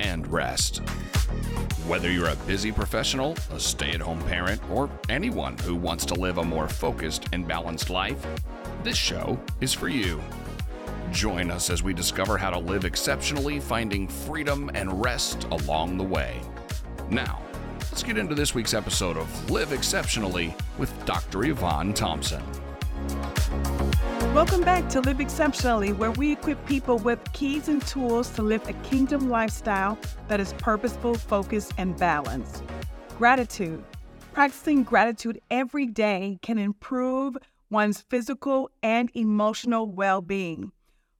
and rest? Whether you're a busy professional, a stay at home parent, or anyone who wants to live a more focused and balanced life, this show is for you. Join us as we discover how to live exceptionally, finding freedom and rest along the way. Now, let's get into this week's episode of Live Exceptionally with Dr. Yvonne Thompson. Welcome back to Live Exceptionally, where we equip people with keys and tools to live a kingdom lifestyle that is purposeful, focused, and balanced. Gratitude. Practicing gratitude every day can improve one's physical and emotional well being.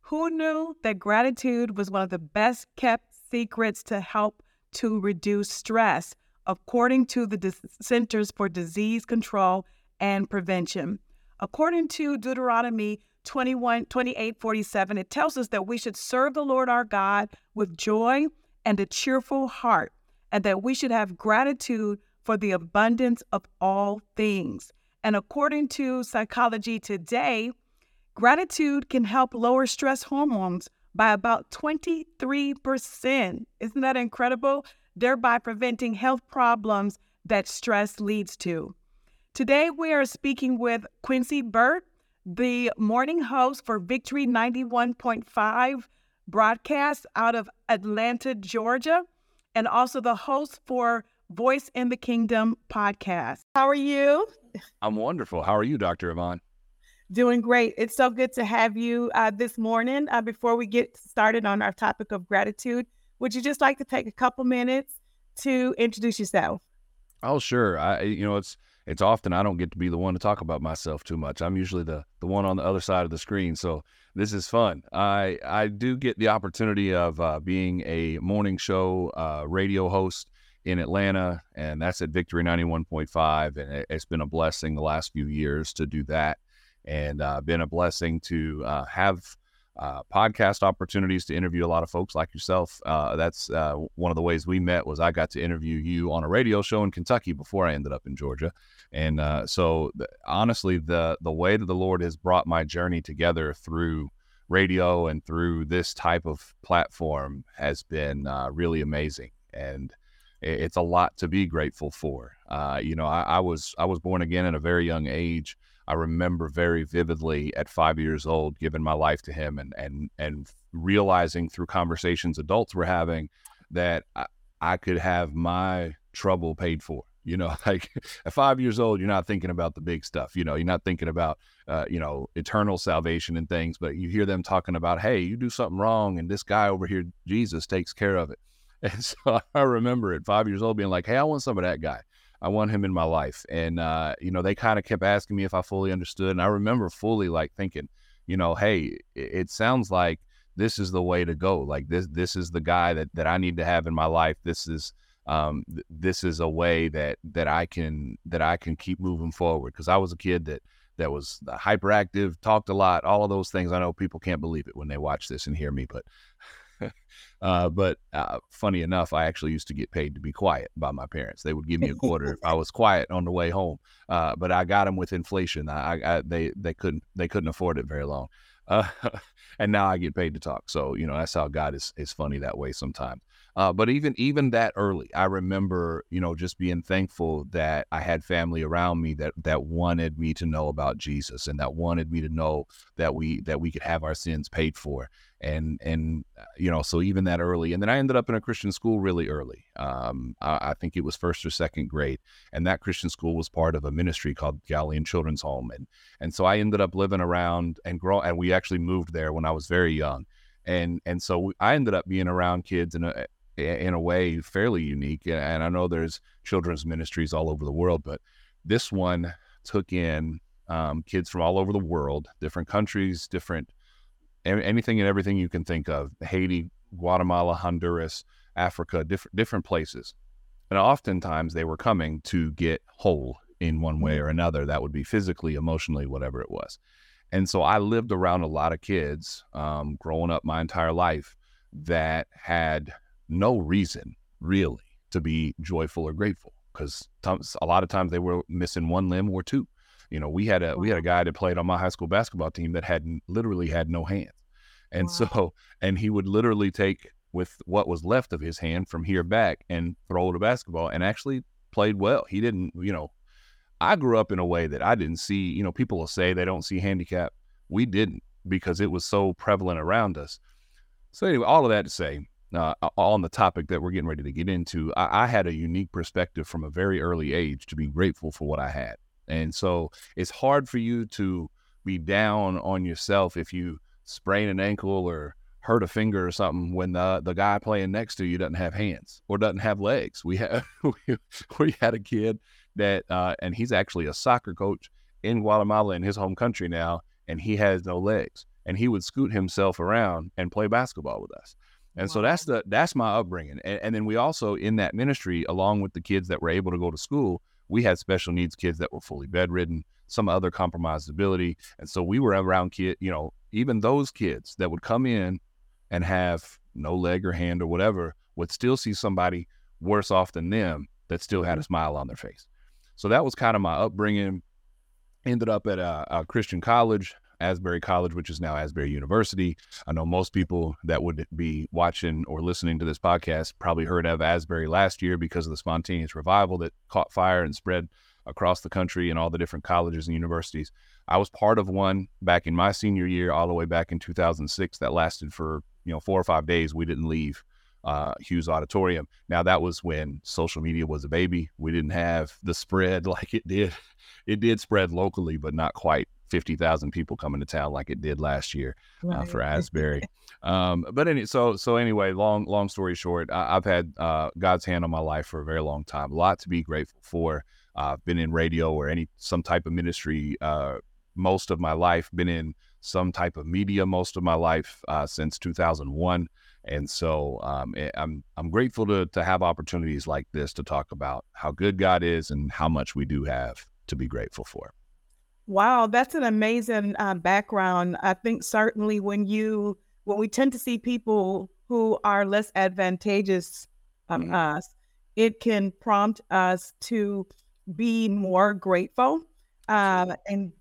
Who knew that gratitude was one of the best kept secrets to help to reduce stress, according to the Centers for Disease Control and Prevention? According to Deuteronomy 21, 28, 47, it tells us that we should serve the Lord our God with joy and a cheerful heart, and that we should have gratitude for the abundance of all things. And according to Psychology Today, gratitude can help lower stress hormones by about 23%. Isn't that incredible? Thereby preventing health problems that stress leads to. Today, we are speaking with Quincy Burt, the morning host for Victory 91.5 broadcast out of Atlanta, Georgia, and also the host for Voice in the Kingdom podcast. How are you? I'm wonderful. How are you, Dr. Yvonne? Doing great. It's so good to have you uh, this morning. Uh, before we get started on our topic of gratitude, would you just like to take a couple minutes to introduce yourself? Oh, sure. I, you know, it's it's often I don't get to be the one to talk about myself too much. I'm usually the the one on the other side of the screen. So this is fun. I I do get the opportunity of uh, being a morning show uh, radio host in Atlanta, and that's at Victory 91.5, and it's been a blessing the last few years to do that, and uh, been a blessing to uh, have uh, podcast opportunities to interview a lot of folks like yourself. Uh, that's uh, one of the ways we met was I got to interview you on a radio show in Kentucky before I ended up in Georgia, and uh, so honestly, the the way that the Lord has brought my journey together through radio and through this type of platform has been uh, really amazing, and it's a lot to be grateful for. Uh, you know, I, I was I was born again at a very young age. I remember very vividly at five years old giving my life to him and and and realizing through conversations adults were having that I, I could have my trouble paid for. You know, like at five years old, you're not thinking about the big stuff. You know, you're not thinking about, uh, you know, eternal salvation and things, but you hear them talking about, hey, you do something wrong, and this guy over here, Jesus, takes care of it. And so I remember at five years old being like, hey, I want some of that guy. I want him in my life. And, uh, you know, they kind of kept asking me if I fully understood. And I remember fully like thinking, you know, hey, it, sounds like this is the way to go. Like this, this is the guy that, that I need to have in my life. This is, um, th- this is a way that, that I can, that I can keep moving forward. Cause I was a kid that, that was hyperactive, talked a lot, all of those things. I know people can't believe it when they watch this and hear me, but uh, but uh, funny enough, I actually used to get paid to be quiet by my parents. They would give me a quarter if I was quiet on the way home. Uh, but I got them with inflation. I, I, they they couldn't they couldn't afford it very long. Uh, and now I get paid to talk. So you know that's how God is is funny that way sometimes. Uh, but even even that early, I remember you know just being thankful that I had family around me that that wanted me to know about Jesus and that wanted me to know that we that we could have our sins paid for and and uh, you know so even that early and then i ended up in a christian school really early. Um, I, I, think it was first or second grade and that christian school was part of a ministry called galilean children's home and and so i ended up living around and grow and we actually moved there when i was very young. And and so i ended up being around kids in a in a way fairly unique and i know there's children's ministries all over the world but this one took in um, kids from all over the world different countries different anything and everything you can think of Haiti, Guatemala, Honduras, Africa, different, different places. And oftentimes they were coming to get whole in one way or another. That would be physically, emotionally, whatever it was. And so I lived around a lot of kids um, growing up my entire life that had no reason really to be joyful or grateful because a lot of times they were missing one limb or two. You know, we had a we had a guy that played on my high school basketball team that had literally had no hands, and wow. so and he would literally take with what was left of his hand from here back and throw the basketball and actually played well. He didn't, you know, I grew up in a way that I didn't see, you know, people will say they don't see handicap. We didn't because it was so prevalent around us. So anyway, all of that to say, uh, on the topic that we're getting ready to get into, I, I, had a unique perspective from a very early age to be grateful for what I had. And so it's hard for you to be down on yourself if you sprain an ankle or hurt a finger or something when the the guy playing next to you doesn't have hands or doesn't have legs. We had we, we had a kid that uh, and he's actually a soccer coach in Guatemala in his home country now, and he has no legs, and he would scoot himself around and play basketball with us. And wow. so that's the that's my upbringing. And, and then we also in that ministry, along with the kids that were able to go to school, we had special needs kids that were fully bedridden, some other compromised ability, and so we were around kid, you know, even those kids that would come in and have no leg or hand or whatever would still see somebody worse off than them that still had a smile on their face. So that was kind of my upbringing. Ended up at a, a Christian college, Asbury College, which is now Asbury University. I know most people that would be watching or listening to this podcast probably heard of Asbury last year because of the spontaneous revival that caught fire and spread across the country and all the different colleges and universities. I was part of one back in my senior year, all the way back in 2006, that lasted for you know four or five days. We didn't leave uh, Hughes Auditorium. Now that was when social media was a baby. We didn't have the spread like it did. It did spread locally, but not quite 50,000 people coming to town like it did last year uh, for Asbury. um, but any, so so anyway, long long story short, I, have had uh, God's hand on my life for a very long time. A lot to be grateful for. Uh, I've been in radio or any some type of ministry uh, most of my life. Been in some type of media most of my life uh, since 2001. And so um, eh, I'm I'm grateful to to have opportunities like this to talk about how good God is and how much we do have to be grateful for. Wow, that's an amazing uh, background. I think certainly when you when we tend to see people who are less advantageous um, mm-hmm. us, it can prompt us to be more grateful uh, and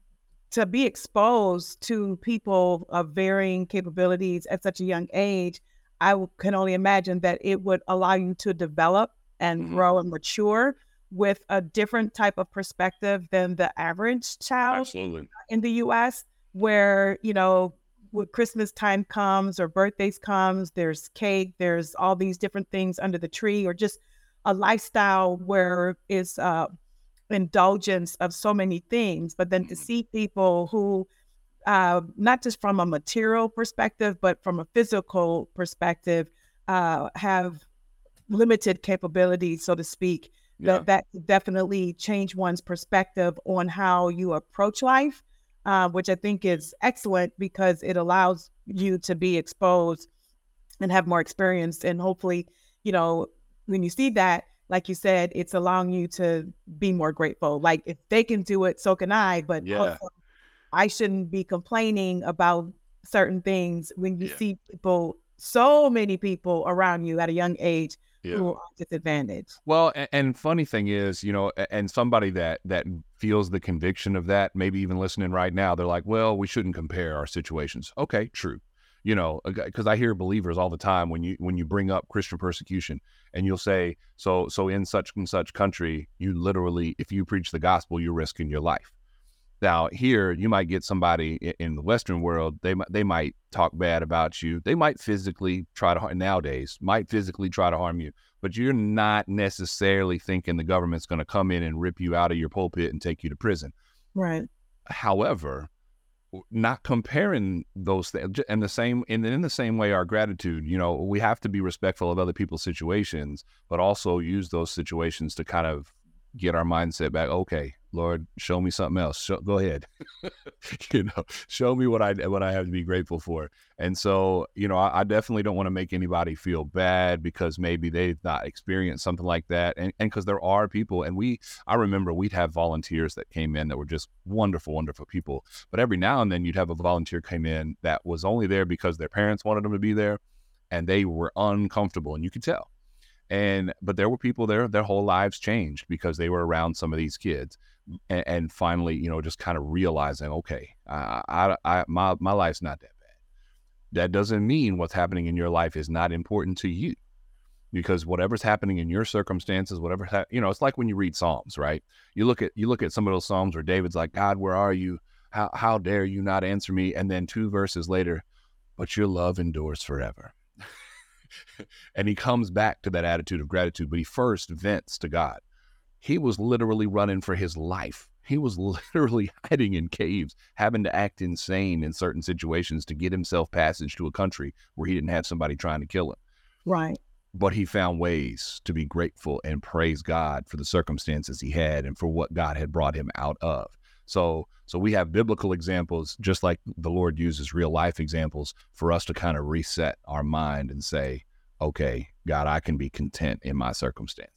to be exposed to people of varying capabilities at such a young age I can only imagine that it would allow you to develop and mm-hmm. grow and mature with a different type of perspective than the average child Absolutely. in the US where, you know, when Christmas time comes or birthdays comes, there's cake, there's all these different things under the tree or just a lifestyle where is uh indulgence of so many things, but then to mm-hmm. see people who uh, not just from a material perspective, but from a physical perspective, uh, have limited capabilities, so to speak. Yeah. That that definitely change one's perspective on how you approach life, uh, which I think is excellent because it allows you to be exposed and have more experience. And hopefully, you know, when you see that, like you said, it's allowing you to be more grateful. Like if they can do it, so can I. But yeah. I shouldn't be complaining about certain things when you yeah. see people, so many people around you at a young age yeah. who are disadvantaged. Well, and, and, funny thing is, you know, and somebody that that feels the conviction of that, maybe even listening right now, they're like, "Well, we shouldn't compare our situations." Okay, true. You know, because I hear believers all the time when you when you bring up Christian persecution, and you'll say, "So, so in such and such country, you literally, if you preach the gospel, you're risking your life." Now here, you might get somebody in the Western world. They might they might talk bad about you. They might physically try to nowadays might physically try to harm you, but you're not necessarily thinking the government's going to come in and rip you out of your pulpit and take you to prison. Right. However, not comparing those things and the same and in the same way our gratitude you know we have to be respectful of other people's situations but also use those situations to kind of get our mindset back okay Lord, show me something else. Show, go ahead. you know, show me what I what I have to be grateful for. And so, you know, I, I definitely don't want to make anybody feel bad because maybe they've not experienced something like that. And and because there are people, and we, I remember we'd have volunteers that came in that were just wonderful, wonderful people. But every now and then you'd have a volunteer come in that was only there because their parents wanted them to be there, and they were uncomfortable, and you could tell and but there were people there their whole lives changed because they were around some of these kids and, finally, you know, just kind of realizing, okay, I, I, I, my, my life's not that bad. That doesn't mean what's happening in your life is not important to you because whatever's happening in your circumstances, whatever, ha- you know, it's like when you read Psalms, right? You look at, you look at some of those Psalms where David's like, God, where are you? How, how dare you not answer me? And then two verses later, but your love endures forever. and he comes back to that attitude of gratitude, but he first vents to God he was literally running for his life. He was literally hiding in caves, having to act insane in certain situations to get himself passage to a country where he didn't have somebody trying to kill him. Right. But he found ways to be grateful and praise God for the circumstances he had and for what God had brought him out of. So, so we have biblical examples, just like the Lord uses real life examples for us to kind of reset our mind and say, okay, God, I can be content in my circumstances.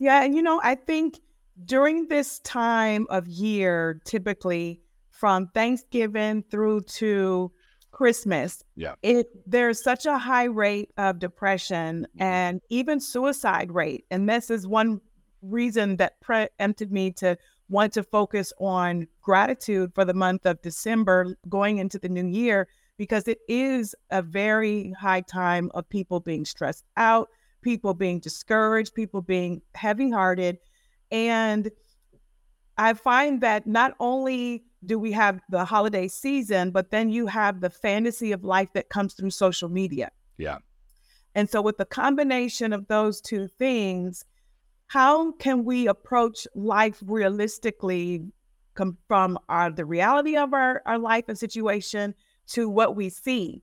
Yeah, and you know, I think during this time of year, typically from Thanksgiving through to Christmas, yeah, it there's such a high rate of depression mm-hmm. and even suicide rate, and this is one reason that preempted me to want to focus on gratitude for the month of December going into the new year because it is a very high time of people being stressed out, people being discouraged, people being heavy hearted. And I find that not only do we have the holiday season, but then you have the fantasy of life that comes through social media. Yeah. And so, with the combination of those two things, how can we approach life realistically from our, the reality of our, our life and situation to what we see?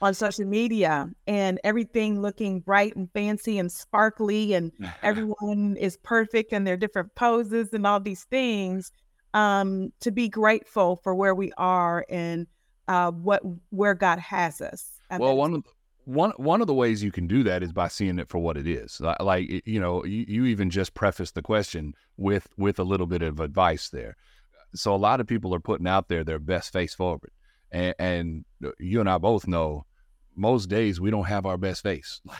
On social media and everything looking bright and fancy and sparkly and everyone is perfect and their different poses and all these things um, to be grateful for where we are and uh, what where God has us. Well, one of the, one one of the ways you can do that is by seeing it for what it is. Like you know, you, you even just preface the question with with a little bit of advice there. So a lot of people are putting out there their best face forward, and, and you and I both know most days we don't have our best face.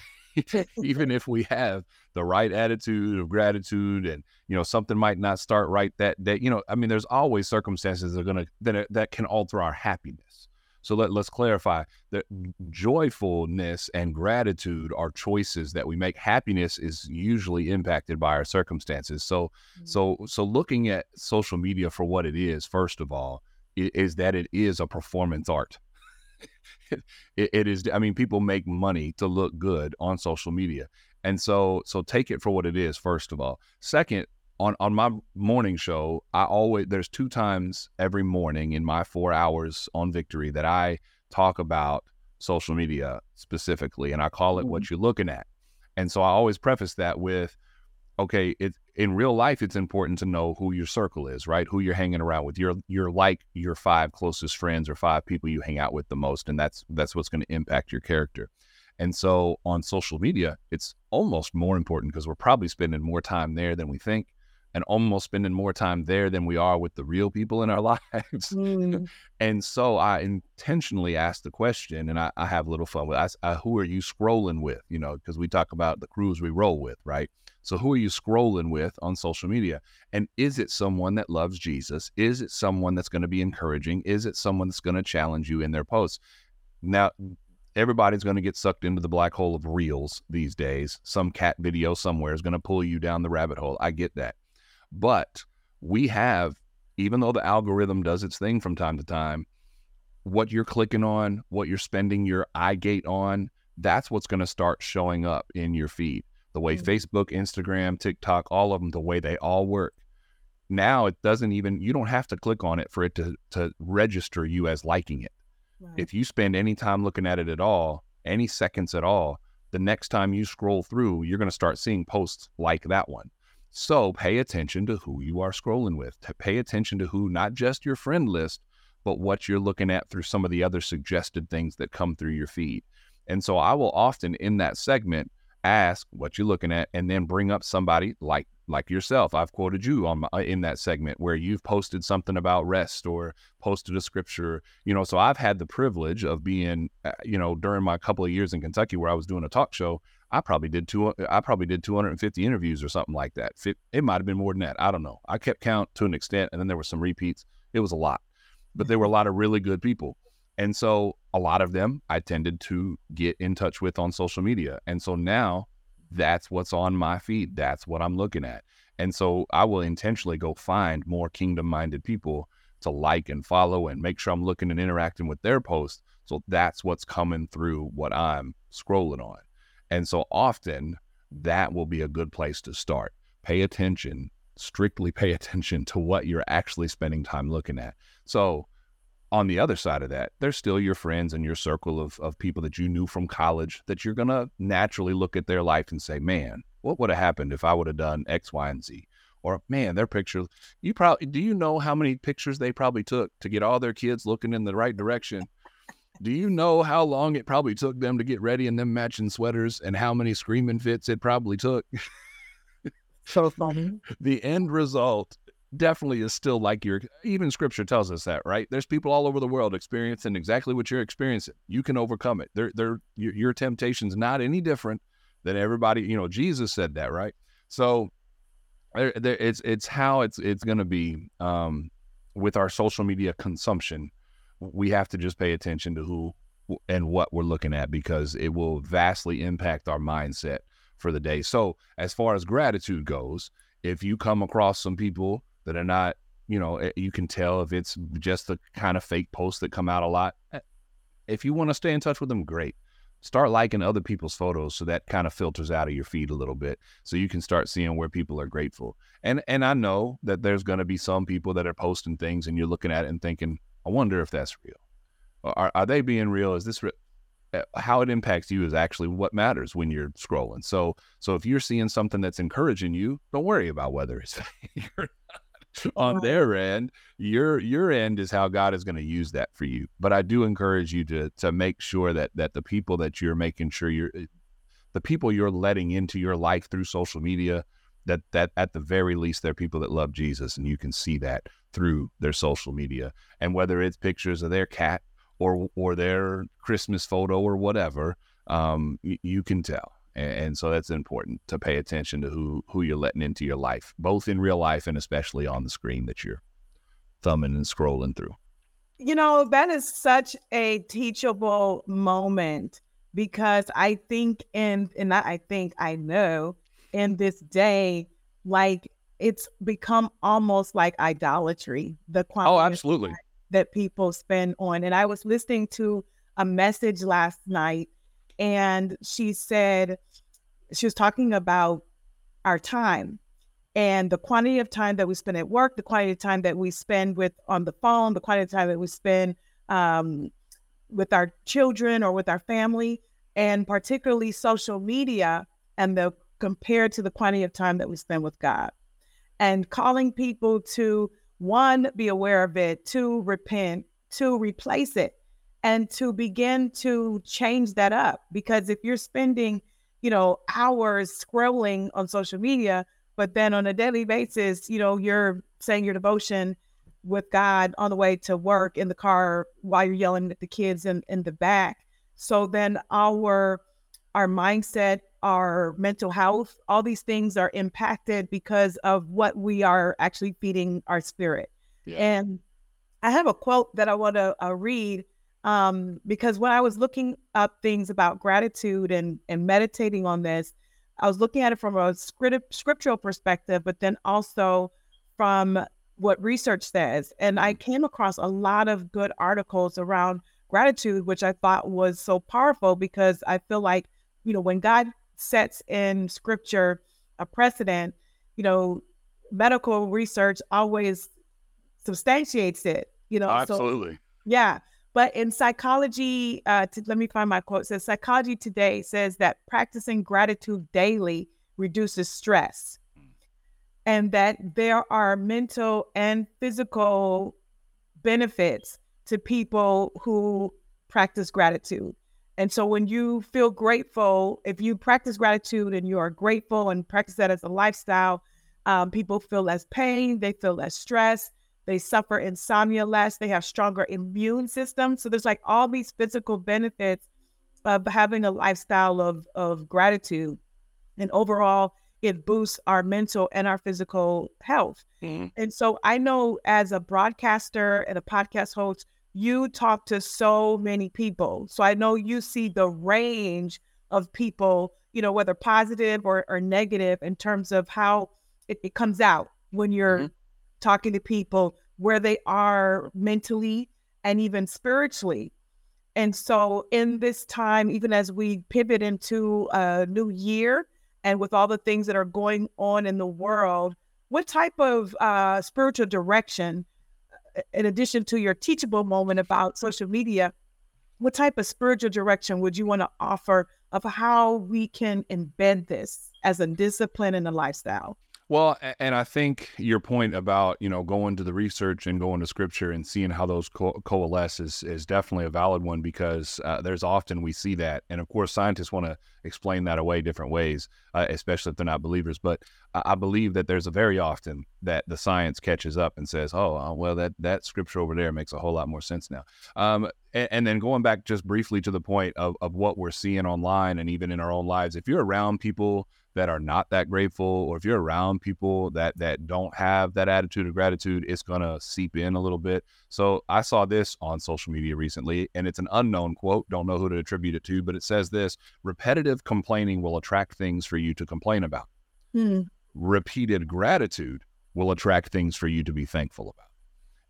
Even if we have the right attitude of gratitude and you know something might not start right that that you know I mean there's always circumstances that are gonna that that can alter our happiness. So let, let's clarify that joyfulness and gratitude are choices that we make. Happiness is usually impacted by our circumstances. So mm-hmm. so so looking at social media for what it is, first of all, is that it is a performance art it, it is i mean people make money to look good on social media. And so so take it for what it is first of all. Second on on my morning show i always there's two times every morning in my four hours on victory that i talk about social media specifically and i call it mm-hmm. what you're looking at. And so i always preface that with okay, it in real life, it's important to know who your circle is, right? Who you're hanging around with. You're you're like your five closest friends or five people you hang out with the most, and that's that's what's going to impact your character. And so on social media, it's almost more important because we're probably spending more time there than we think and almost spending more time there than we are with the real people in our lives. Mm. and so I intentionally asked the question, and I, I have a little fun with I, who are you scrolling with? You know, because we talk about the crews we roll with, right? So, who are you scrolling with on social media? And is it someone that loves Jesus? Is it someone that's going to be encouraging? Is it someone that's going to challenge you in their posts? Now, everybody's going to get sucked into the black hole of reels these days. Some cat video somewhere is going to pull you down the rabbit hole. I get that. But we have, even though the algorithm does its thing from time to time, what you're clicking on, what you're spending your eye gate on, that's what's going to start showing up in your feed the way mm-hmm. Facebook, Instagram, TikTok, all of them, the way they all work. Now it doesn't even you don't have to click on it for it to to register you as liking it. Right. If you spend any time looking at it at all, any seconds at all, the next time you scroll through, you're going to start seeing posts like that one. So pay attention to who you are scrolling with. To pay attention to who, not just your friend list, but what you're looking at through some of the other suggested things that come through your feed. And so I will often in that segment ask what you're looking at and then bring up somebody like like yourself i've quoted you on my, in that segment where you've posted something about rest or posted a scripture you know so i've had the privilege of being uh, you know during my couple of years in kentucky where i was doing a talk show i probably did two uh, i probably did 250 interviews or something like that it might have been more than that i don't know i kept count to an extent and then there were some repeats it was a lot but there were a mm-hmm. lot of really good people and so a lot of them I tended to get in touch with on social media. And so now that's what's on my feed. That's what I'm looking at. And so I will intentionally go find more kingdom minded people to like and follow and make sure I'm looking and interacting with their posts. So that's what's coming through what I'm scrolling on. And so often that will be a good place to start. Pay attention, strictly pay attention to what you're actually spending time looking at. So on the other side of that, they're still your friends and your circle of, of people that you knew from college that you're going to naturally look at their life and say, man, what would have happened if I would have done X, Y, and Z? Or, man, their picture, you probably, do you know how many pictures they probably took to get all their kids looking in the right direction? Do you know how long it probably took them to get ready in them matching sweaters and how many screaming fits it probably took? so funny. The end result definitely is still like your even scripture tells us that right there's people all over the world experiencing exactly what you're experiencing you can overcome it they're, they're your, your temptation's not any different than everybody you know jesus said that right so there, there, it's it's how it's it's going to be um, with our social media consumption we have to just pay attention to who and what we're looking at because it will vastly impact our mindset for the day so as far as gratitude goes if you come across some people that are not, you know, eh, you can tell if it's just the kind of fake posts that come out a lot. Eh, if you want to stay in touch with them, great. Start liking other people's photos so that kind of filters out of your feed a little bit so you can start seeing where people are grateful. And and I know that there's going to be some people that are posting things and you're looking at it and thinking, I wonder if that's real. Are, are they being real? Is this real? Eh, how it impacts you is actually what matters when you're scrolling. So so if you're seeing something that's encouraging you, don't worry about whether it's on their end. Your your end is how God is going to use that for you. But I do encourage you to to make sure that that the people that you're making sure you're eh, the people you're letting into your life through social media that that at the very least they're people that love Jesus and you can see that through their social media and whether it's pictures of their cat or or their Christmas photo or whatever um, you can tell and, and so that's important to pay attention to who who you're letting into your life, both in real life and especially on the screen that you're thumbing and scrolling through. You know, that is such a teachable moment because I think in and I think I know in this day, like it's become almost like idolatry. The oh, absolutely that people spend on. And I was listening to a message last night and she said she was talking about our time and the quantity of time that we spend at work, the quantity of time that we spend with on the phone, the quantity of time that we spend um, with our children or with our family, and particularly social media, and the compared to the quantity of time that we spend with God, and calling people to one be aware of it, two repent, to replace it and to begin to change that up. Because if you're spending you know hours scrolling on social media but then on a daily basis you know you're saying your devotion with god on the way to work in the car while you're yelling at the kids in, in the back. So then our our mindset our mental health all these things are impacted because of what we are actually feeding our spirit yeah. and i have a quote that i want to uh, read um, because when I was looking up things about gratitude and and meditating on this, I was looking at it from a script, scriptural perspective, but then also from what research says. And I came across a lot of good articles around gratitude, which I thought was so powerful because I feel like, you know, when God sets in scripture a precedent, you know, medical research always substantiates it, you know. Absolutely. So, yeah. But in psychology, uh, to, let me find my quote. It says psychology today says that practicing gratitude daily reduces stress. and that there are mental and physical benefits to people who practice gratitude. And so when you feel grateful, if you practice gratitude and you are grateful and practice that as a lifestyle, um, people feel less pain, they feel less stress, they suffer insomnia less, they have stronger immune systems. So there's like all these physical benefits of having a lifestyle of, of gratitude. And overall, it boosts our mental and our physical health. Mm-hmm. And so I know as a broadcaster and a podcast host, you talk to so many people. So I know you see the range of people, you know, whether positive or, or negative in terms of how it, it comes out when you're mm-hmm. talking to people where they are mentally and even spiritually. And so in this time, even as we pivot into a new year and with all the things that are going on in the world, what type of uh, spiritual direction in addition to your teachable moment about social media, what type of spiritual direction would you want to offer of how we can embed this as a discipline and a lifestyle? Well, and I think your point about you know going to the research and going to scripture and seeing how those co- coalesce is is definitely a valid one because uh, there's often we see that, and of course scientists want to explain that away different ways, uh, especially if they're not believers. But I believe that there's a very often that the science catches up and says, "Oh, uh, well that that scripture over there makes a whole lot more sense now." Um, and, and then going back just briefly to the point of of what we're seeing online and even in our own lives, if you're around people that are not that grateful or if you're around people that that don't have that attitude of gratitude it's going to seep in a little bit. So i saw this on social media recently and it's an unknown quote don't know who to attribute it to but it says this repetitive complaining will attract things for you to complain about. Hmm. repeated gratitude will attract things for you to be thankful about.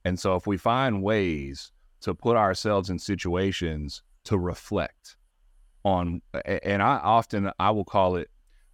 And so if we find ways to put ourselves in situations to reflect on and i often i will call it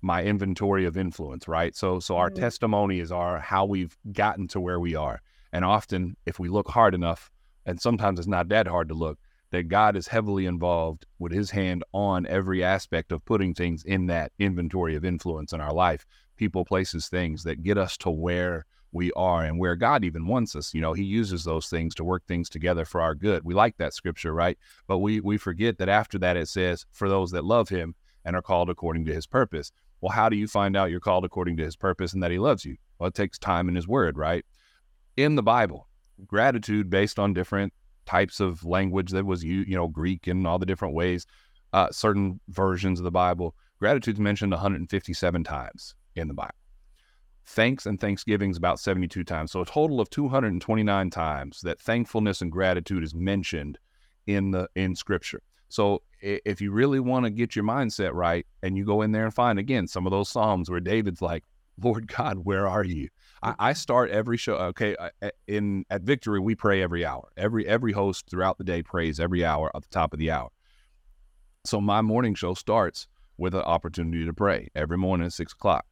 my inventory of influence, right? So so our mm-hmm. testimony is our how we've gotten to where we are. And often if we look hard enough, and sometimes it's not that hard to look, that God is heavily involved with his hand on every aspect of putting things in that inventory of influence in our life, people, places, things that get us to where we are and where God even wants us. You know, he uses those things to work things together for our good. We like that scripture, right? But we we forget that after that it says, for those that love him and are called according to his purpose. Well, how do you find out you're called according to his purpose and that he loves you? Well, it takes time in his word, right? In the Bible, gratitude based on different types of language that was you, you know, Greek and all the different ways, uh, certain versions of the Bible, gratitude is mentioned 157 times in the Bible. Thanks and thanksgivings about 72 times. So a total of 229 times that thankfulness and gratitude is mentioned in the in scripture. So if you really want to get your mindset right and you go in there and find again some of those psalms where david's like lord god where are you? I, I, start every show okay in at victory we pray every hour. Every every host throughout the day prays every hour at the top of the hour. So my morning show starts with an opportunity to pray every morning at six o'clock.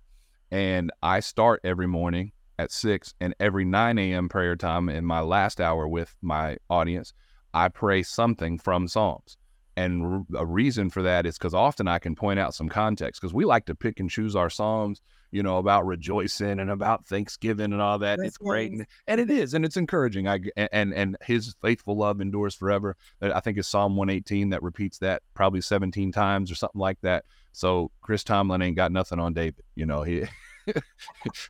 And i start every morning at six and every 9 a.m prayer time in my last hour with my audience i pray something from psalms and a reason for that is because often I can point out some context because we like to pick and choose our Psalms, you know, about rejoicing and about Thanksgiving and all that. That's it's great. And, and, it is. And it's encouraging. I, and, and his faithful love endures forever. I think it's Psalm 118 that repeats that probably 17 times or something like that. So Chris Tomlin ain't got nothing on David. You know, he.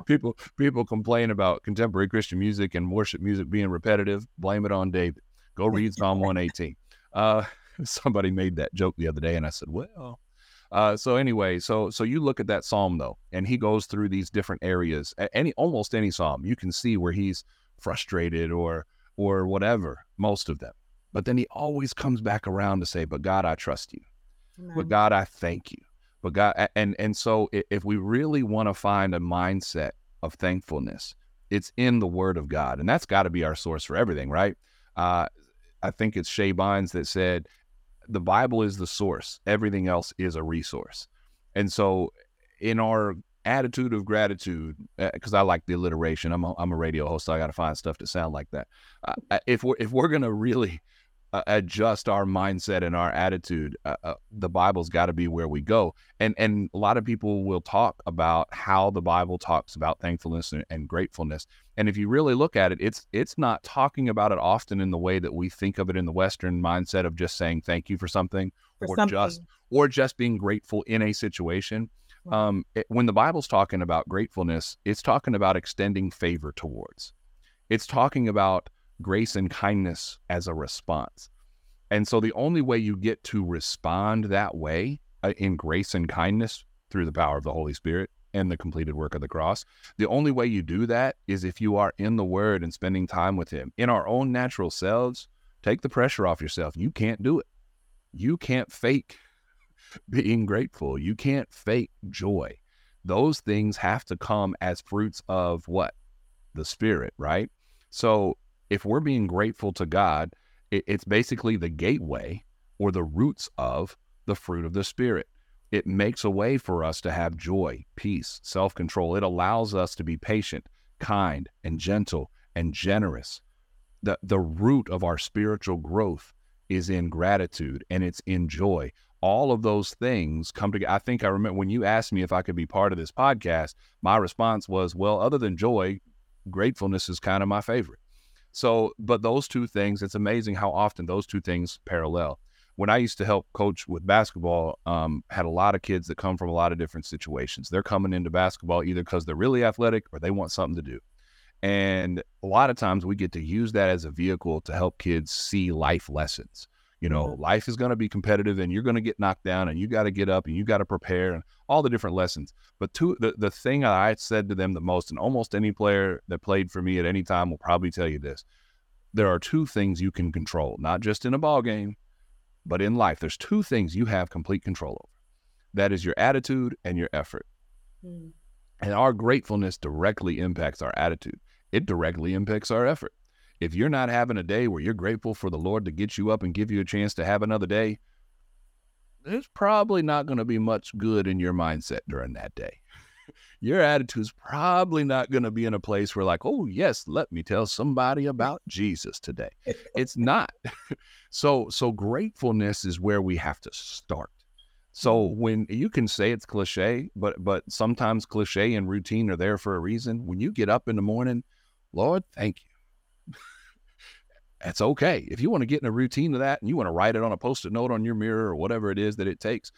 people people complain about contemporary Christian music and worship music being repetitive. Blame it on David. Go read Psalm 118. Uh, somebody made that joke the other day, and I said, well. Uh, so anyway, so so you look at that psalm though, and he goes through these different areas. Any almost any psalm, you can see where he's frustrated or or whatever. Most of them, but then he always comes back around to say, "But God, I trust you. Amen. But God, I thank you. But God, and and so if we really want to find a mindset of thankfulness, it's in the Word of God, and that's got to be our source for everything, right? Uh, I think it's Shae Bynes that said, the Bible is the source. Everything else is a resource. And so, in our attitude of gratitude, because uh, I like the alliteration, I'm a, I'm a radio host, so I got to find stuff to sound like that. Uh, if we're if we're gonna really uh, adjust our mindset and our attitude, uh, uh, the Bible's got to be where we go. And and a lot of people will talk about how the Bible talks about thankfulness and, and, gratefulness. And if you really look at it, it's it's not talking about it often in the way that we think of it in the Western mindset of just saying thank you for something for or something. just or just being grateful in a situation. Um, it, when the Bible's talking about gratefulness, it's talking about extending favor towards. It's talking about grace and kindness as a response. And so the only way you get to respond that way uh, in grace and kindness through the power of the Holy Spirit and the completed work of the cross, the only way you do that is if you are in the Word and spending time with Him. In our own natural selves, take the pressure off yourself. You can't do it. You can't fake being grateful. You can't fake joy. Those things have to come as fruits of what? The Spirit, right? So if we're being grateful to God, it, it's basically the gateway or the roots of the fruit of the Spirit. It makes a way for us to have joy, peace, self control. It allows us to be patient, kind, and gentle and generous. The, the root of our spiritual growth is in gratitude and it's in joy. All of those things come together. I think I remember when you asked me if I could be part of this podcast, my response was, well, other than joy, gratefulness is kind of my favorite. So, but those two things, it's amazing how often those two things parallel. When I used to help coach with basketball, um, had a lot of kids that come from a lot of different situations. They're coming into basketball either because they're really athletic or they want something to do. And a lot of times we get to use that as a vehicle to help kids see life lessons. You know, life is going to be competitive and you're going to get knocked down and you got to get up and you got to prepare and all the different lessons. But two, the, the thing I said to them the most, and almost any player that played for me at any time will probably tell you this there are two things you can control, not just in a ball game, but in life. There's two things you have complete control over that is your attitude and your effort. Mm. And our gratefulness directly impacts our attitude, it directly impacts our effort. If you're not having a day where you're grateful for the Lord to get you up and give you a chance to have another day, there's probably not going to be much good in your mindset during that day. your attitude's probably not going to be in a place where, like, oh, yes, let me tell somebody about Jesus today. it's not. so, so gratefulness is where we have to start. So mm-hmm. when you can say it's cliche, but but sometimes cliche and routine are there for a reason. When you get up in the morning, Lord, thank you that's okay. If you want to get in a routine of that and you want to write it on a post-it note on your mirror or whatever it is that it takes,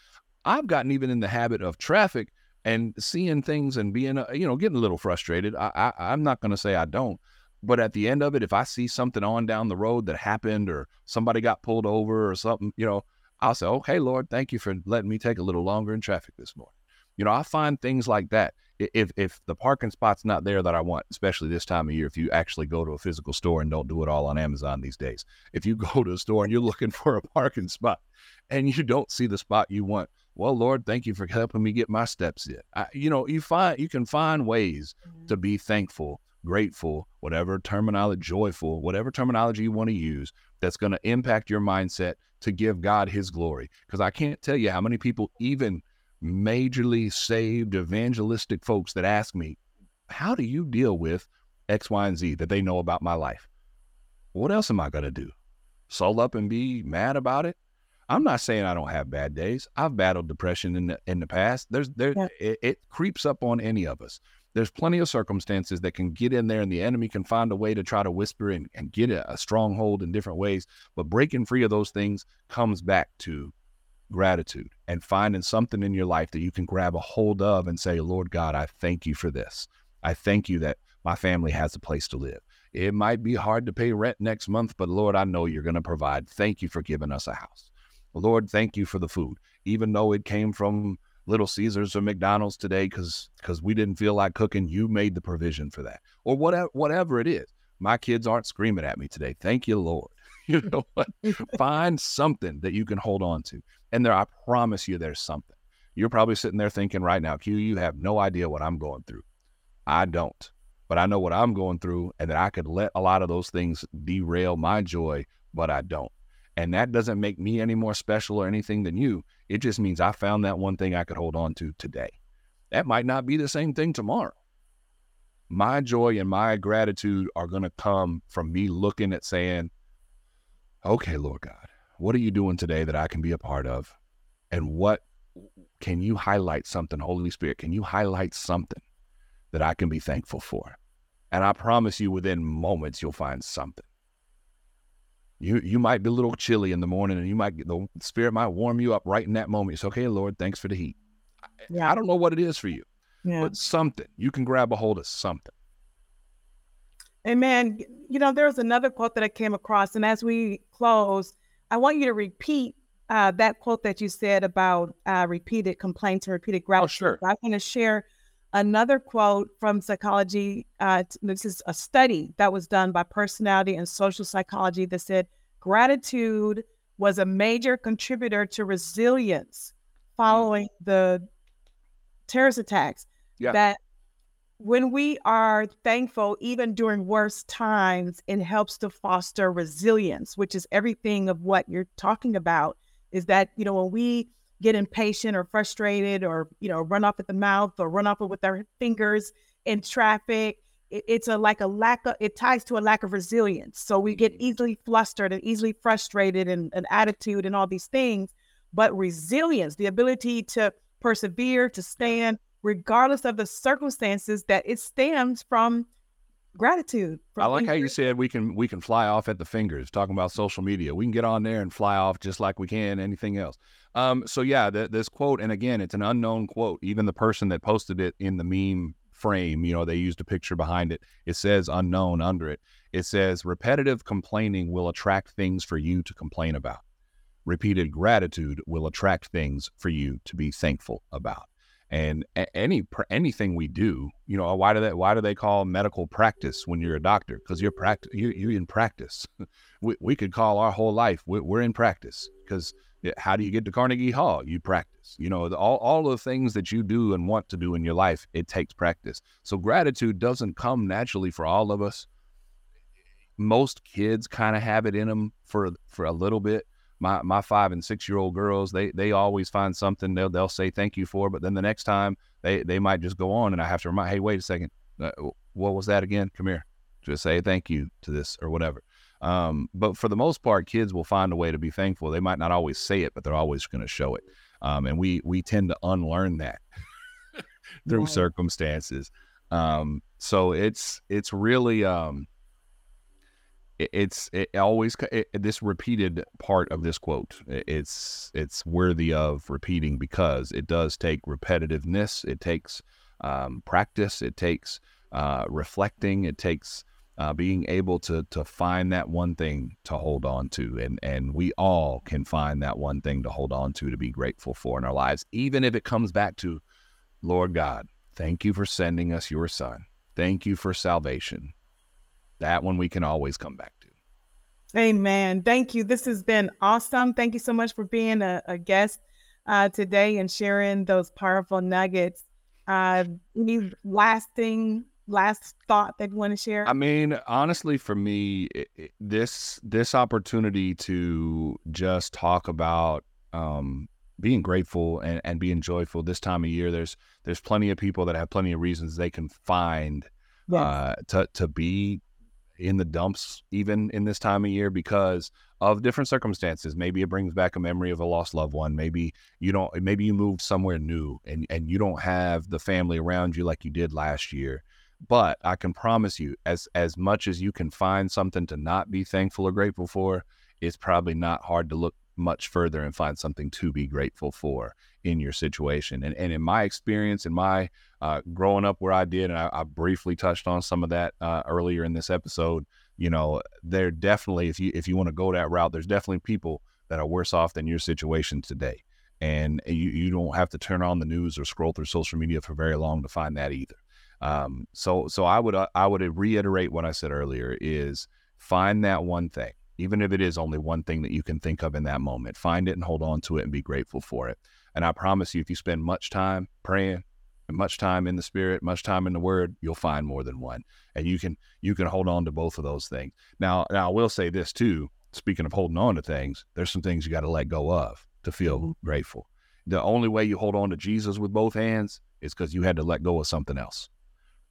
I've gotten even in the habit of traffic and seeing things and being, uh, you know, getting a little frustrated. I, I I'm not going to say I don't, but at the end of it, if I see something on down the road that happened or somebody got pulled over or something, you know, I'll say, okay, Lord, thank you for letting me take a little longer in traffic this morning. You know, I find things like that. If if the parking spot's not there that I want, especially this time of year, if you actually go to a physical store and don't do it all on Amazon these days, if you go to a store and you're looking for a parking spot and you don't see the spot you want, well, Lord, thank you for helping me get my steps in. I, you know, you find you can find ways mm-hmm. to be thankful, grateful, whatever terminology, joyful, whatever terminology you want to use, that's going to impact your mindset to give God His glory. Because I can't tell you how many people even majorly saved evangelistic folks that ask me, How do you deal with X, Y, and Z that they know about my life? What else am I going to do? Soul up and be mad about it? I'm not saying I don't have bad days. I've battled depression in the in the past. There's there yeah. it, it, creeps up on any of us. There's plenty of circumstances that can get in there and the enemy can find a way to try to whisper and, and get a, a stronghold in different ways. But breaking free of those things comes back to gratitude and finding something in your life that you can grab a hold of and say, Lord God, I thank you for this. I thank you that my family has a place to live. It might be hard to pay rent next month, but Lord, I know you're going to provide. Thank you for giving us a house. Lord, thank you for the food, even though it came from Little Caesars or McDonald's today because because we didn't feel like cooking. You made the provision for that, or whatever whatever it is. My kids aren't screaming at me today. Thank you, Lord. you know what? Find something that you can hold on to. And there, I promise you, there's something. You're probably sitting there thinking right now, Q, you have no idea what I'm going through. I don't. But I know what I'm going through and that I could let a lot of those things derail my joy, but I don't. And that doesn't make me any more special or anything than you. It just means I found that one thing I could hold on to today. That might not be the same thing tomorrow. My joy and my gratitude are going to come from me looking at saying, okay, Lord God, what are you doing today that I can be a part of? And what can you highlight something, Holy Spirit? Can you highlight something that I can be thankful for? And I promise you, within moments, you'll find something. You you might be a little chilly in the morning, and you might the Spirit might warm you up right in that moment. It's okay, Lord. Thanks for the heat. Yeah. I don't know what it is for you, yeah. but something you can grab a hold of something. Amen. You know, there's another quote that I came across, and as we close, I want you to repeat uh, that quote that you said about uh, repeated complaints and repeated gratitude. Oh, sure. I'm going to share another quote from psychology. Uh, this is a study that was done by personality and social psychology that said gratitude was a major contributor to resilience following the terrorist attacks. Yeah. That when we are thankful, even during worst times, it helps to foster resilience, which is everything of what you're talking about. Is that, you know, when we get impatient or frustrated or, you know, run off at the mouth or run off with our fingers in traffic, it, it's a like a lack of, it ties to a lack of resilience. So we get mm-hmm. easily flustered and easily frustrated and an attitude and all these things. But resilience, the ability to persevere, to stand, regardless of the circumstances, that it stems from gratitude. I like how you said we can we can fly off at the fingers. Talking about social media, we can get on there and fly off just like we can anything else. Um, so yeah, the, this quote, and again, it's an unknown quote. Even the person that posted it in the meme frame, you know, they used a picture behind it. It says unknown under it. It says repetitive complaining will attract things for you to complain about. Repeated gratitude will attract things for you to be thankful about and any anything we do you know why do they why do they call medical practice when you're a doctor? Because you're practice you're, you're, in practice. We, we could call our whole life we're, we're in practice because how do you get to carnegie hall? You practice you know all, all the things that you do and want to do in your life it takes practice. So gratitude doesn't come naturally for all of us. Most kids kind of have it in them for for a little bit my my five and six year old girls they they always find something they'll they'll say thank you for but then the next time they they might just go on and i have to remind hey wait a second. Uh, what was that again? Come here. Just say thank you to this or whatever. Um, but for the most part kids will find a way to be thankful. They might not always say it but they're always going to show it. Um, and we we tend to unlearn that through right. circumstances. Um, so it's it's really um, it's it always it, this repeated part of this quote it's it's worthy of repeating because it does take repetitiveness it takes um, practice it takes uh, reflecting it takes uh, being able to to find that one thing to hold on to and and we all can find that one thing to hold on to to be grateful for in our lives even if it comes back to lord god thank you for sending us your son. Thank you for salvation that one we can always come back to. Amen. Thank you. This has been awesome. Thank you so much for being a, a guest uh, today and sharing those powerful nuggets. Uh, any lasting last thought that you want to share? I mean, honestly, for me, it, it, this this opportunity to just talk about um, being grateful and, and being joyful this time of year. There's there's plenty of people that have plenty of reasons they can find yes. uh, to to be in the dumps even in this time of year because of different circumstances. Maybe it brings back a memory of a lost loved one. Maybe you don't maybe you moved somewhere new and and you don't have the family around you like you did last year. But i can promise you as as much as you can find something to not be thankful or grateful for it's probably not hard to look much further and find something to be grateful for in your situation. And, and in my experience, in my uh, growing up where I did, and I, I briefly touched on some of that uh, earlier in this episode, you know, there definitely, if you if you want to go that route, there's definitely people that are worse off than your situation today. And you, you don't have to turn on the news or scroll through social media for very long to find that either. Um, so so I would uh, I would reiterate what I said earlier is find that one thing even if it is only one thing that you can think of in that moment. Find it and hold on to it and be grateful for it. And I promise you, if you spend much time praying, much time in the spirit, much time in the word, you'll find more than one. And you can you can hold on to both of those things. Now, now I will say this too. Speaking of holding on to things, there's some things you got to let go of to feel mm-hmm. grateful. The only way you hold on to Jesus with both hands is because you had to let go of something else.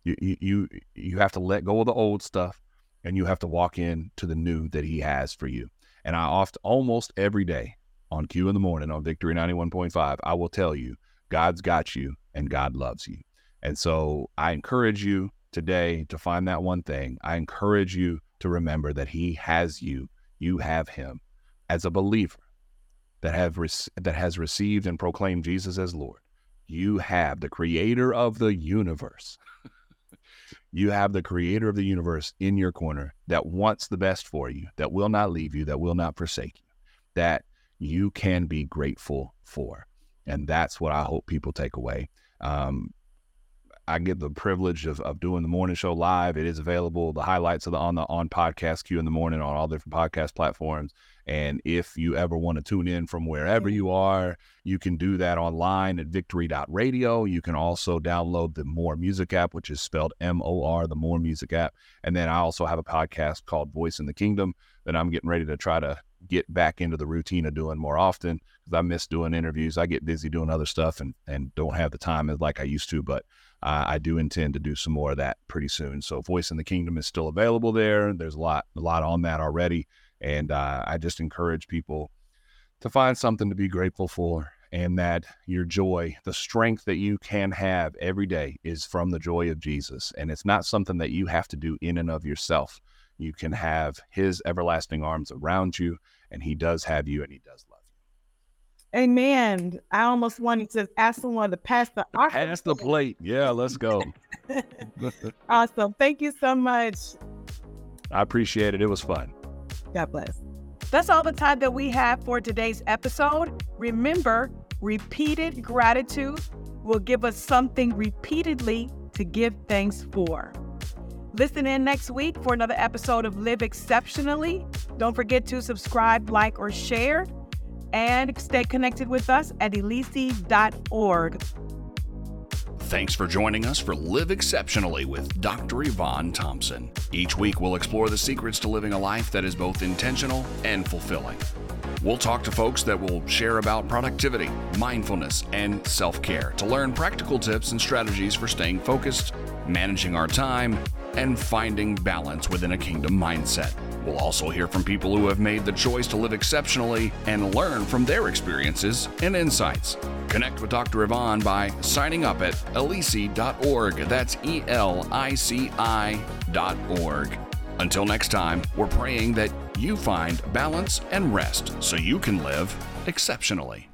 You, you you you have to let go of the old stuff and you have to walk in to the new that he has for you. And I oft almost every day on Q in the morning on Victory 91.5, I will tell you God's got you and God loves you. And so I encourage you today to find that one thing. I encourage you to remember that He has you, you have Him as a believer that have that has received and proclaimed Jesus as Lord. You have the creator of the universe. you have the creator of the universe in your corner that wants the best for you, that will not leave you, that will not forsake you, that you can be grateful for. And that's what I hope people take away. Um, I get the privilege of, of doing the morning show live. It is available. The highlights of the on the on podcast Q in the morning on all different podcast platforms. And if you ever want to tune in from wherever you are, you can do that online at victory.radio. You can also download the More Music app, which is spelled M O R, the More Music app. And then I also have a podcast called Voice in the Kingdom that I'm getting ready to try to get back into the routine of doing more often because I miss doing interviews. I get busy doing other stuff and, and don't have the time like I used to. But I do intend to do some more of that pretty soon. So Voice in the Kingdom is still available there. There's a lot, a lot on that already. And uh, I just encourage people to find something to be grateful for and that your joy, the strength that you can have every day is from the joy of Jesus. And it's not something that you have to do in and of yourself. You can have his everlasting arms around you, and he does have you and he does love. Amen. I almost wanted to ask someone to pass the pass the plate. Yeah, let's go. awesome. Thank you so much. I appreciate it. It was fun. God bless. That's all the time that we have for today's episode. Remember, repeated gratitude will give us something repeatedly to give thanks for. Listen in next week for another episode of Live Exceptionally. Don't forget to subscribe, like, or share, and stay connected with us at elici.org. Thanks for joining us for Live Exceptionally with Dr. Yvonne Thompson. Each week, we'll explore the secrets to living a life that is both intentional and fulfilling. We'll talk to folks that will share about productivity, mindfulness, and self care to learn practical tips and strategies for staying focused, managing our time, and finding balance within a kingdom mindset. We'll also hear from people who have made the choice to live exceptionally and learn from their experiences and insights. Connect with Dr. Yvonne by signing up at elici.org. That's E L I C I.org. Until next time, we're praying that you find balance and rest so you can live exceptionally.